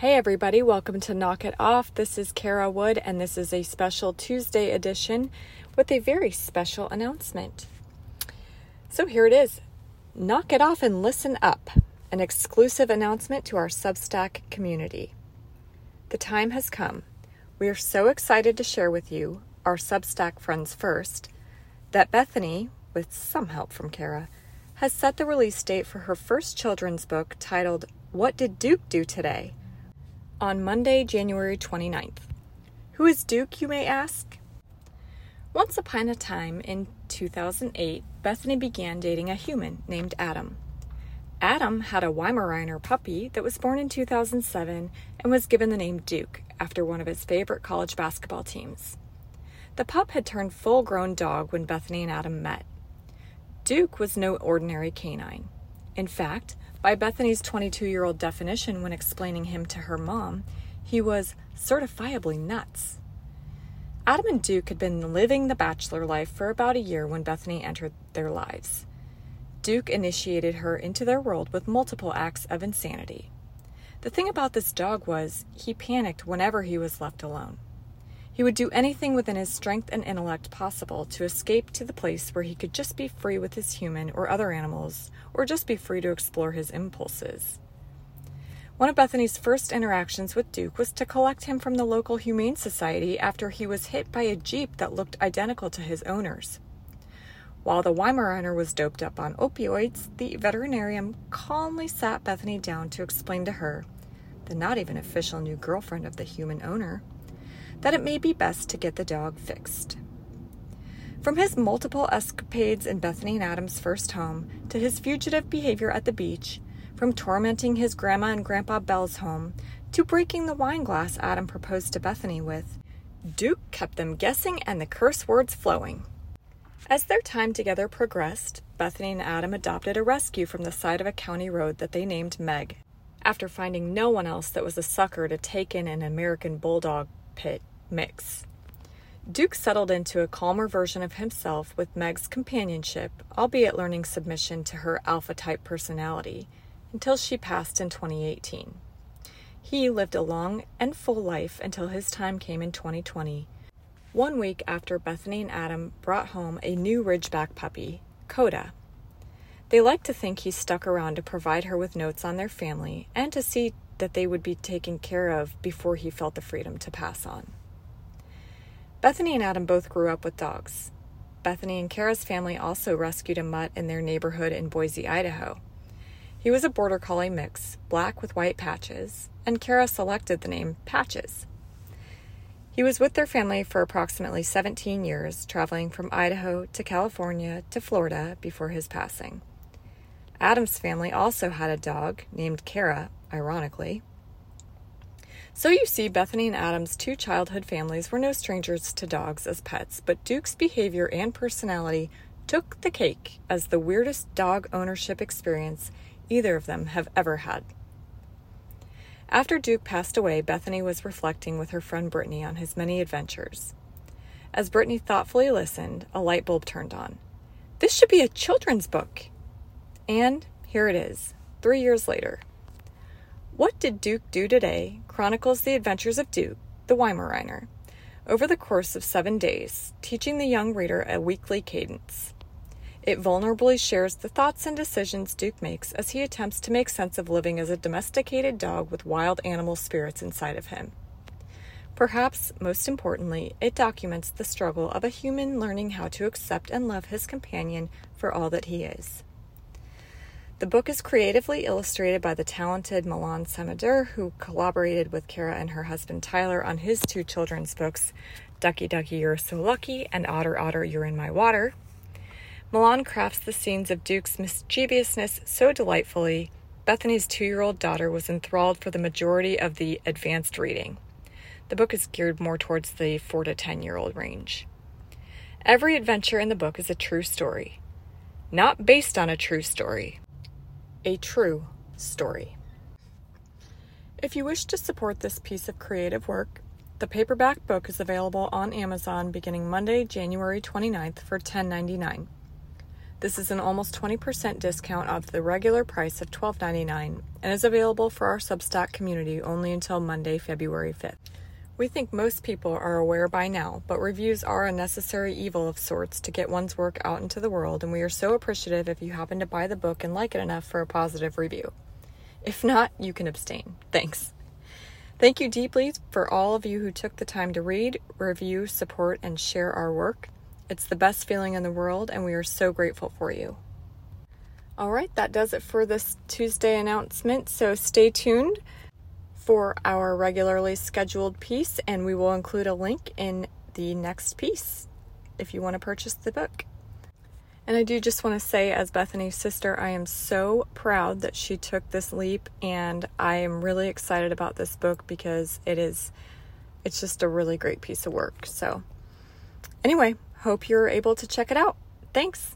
Hey, everybody, welcome to Knock It Off. This is Kara Wood, and this is a special Tuesday edition with a very special announcement. So, here it is Knock It Off and Listen Up, an exclusive announcement to our Substack community. The time has come. We are so excited to share with you, our Substack friends first, that Bethany, with some help from Kara, has set the release date for her first children's book titled What Did Duke Do Today? On Monday, January 29th. Who is Duke, you may ask? Once upon a time in 2008, Bethany began dating a human named Adam. Adam had a Weimaraner puppy that was born in 2007 and was given the name Duke after one of his favorite college basketball teams. The pup had turned full grown dog when Bethany and Adam met. Duke was no ordinary canine. In fact, by Bethany's 22 year old definition when explaining him to her mom, he was certifiably nuts. Adam and Duke had been living the bachelor life for about a year when Bethany entered their lives. Duke initiated her into their world with multiple acts of insanity. The thing about this dog was, he panicked whenever he was left alone. He would do anything within his strength and intellect possible to escape to the place where he could just be free with his human or other animals, or just be free to explore his impulses. One of Bethany's first interactions with Duke was to collect him from the local Humane Society after he was hit by a Jeep that looked identical to his owner's. While the Weimaraner was doped up on opioids, the veterinarian calmly sat Bethany down to explain to her, the not even official new girlfriend of the human owner, that it may be best to get the dog fixed. From his multiple escapades in Bethany and Adam's first home to his fugitive behavior at the beach, from tormenting his grandma and grandpa Bell's home to breaking the wine glass Adam proposed to Bethany with, Duke kept them guessing and the curse words flowing. As their time together progressed, Bethany and Adam adopted a rescue from the side of a county road that they named Meg, after finding no one else that was a sucker to take in an American bulldog pit mix. Duke settled into a calmer version of himself with Meg's companionship, albeit learning submission to her alpha type personality, until she passed in 2018. He lived a long and full life until his time came in 2020, one week after Bethany and Adam brought home a new Ridgeback puppy, Coda. They liked to think he stuck around to provide her with notes on their family and to see that they would be taken care of before he felt the freedom to pass on. Bethany and Adam both grew up with dogs. Bethany and Kara's family also rescued a mutt in their neighborhood in Boise, Idaho. He was a border collie mix, black with white patches, and Kara selected the name Patches. He was with their family for approximately 17 years, traveling from Idaho to California to Florida before his passing. Adam's family also had a dog named Kara, ironically. So you see, Bethany and Adam's two childhood families were no strangers to dogs as pets, but Duke's behavior and personality took the cake as the weirdest dog ownership experience either of them have ever had. After Duke passed away, Bethany was reflecting with her friend Brittany on his many adventures. As Brittany thoughtfully listened, a light bulb turned on. This should be a children's book. And here it is, three years later. What Did Duke Do Today chronicles the adventures of Duke, the Weimaraner, over the course of seven days, teaching the young reader a weekly cadence. It vulnerably shares the thoughts and decisions Duke makes as he attempts to make sense of living as a domesticated dog with wild animal spirits inside of him. Perhaps most importantly, it documents the struggle of a human learning how to accept and love his companion for all that he is. The book is creatively illustrated by the talented Milan Samadur, who collaborated with Kara and her husband Tyler on his two children's books, Ducky Ducky You're So Lucky and Otter Otter You're in My Water. Milan crafts the scenes of Duke's mischievousness so delightfully, Bethany's two year old daughter was enthralled for the majority of the advanced reading. The book is geared more towards the 4 to 10 year old range. Every adventure in the book is a true story, not based on a true story a true story. If you wish to support this piece of creative work, the paperback book is available on Amazon beginning Monday, January 29th for $10.99. This is an almost 20% discount off the regular price of $12.99 and is available for our Substack community only until Monday, February 5th. We think most people are aware by now, but reviews are a necessary evil of sorts to get one's work out into the world, and we are so appreciative if you happen to buy the book and like it enough for a positive review. If not, you can abstain. Thanks. Thank you deeply for all of you who took the time to read, review, support, and share our work. It's the best feeling in the world, and we are so grateful for you. All right, that does it for this Tuesday announcement, so stay tuned for our regularly scheduled piece, and we will include a link in the next piece if you want to purchase the book. And I do just want to say, as Bethany's sister, I am so proud that she took this leap, and I am really excited about this book because it is, it's just a really great piece of work. So, anyway, hope you're able to check it out. Thanks.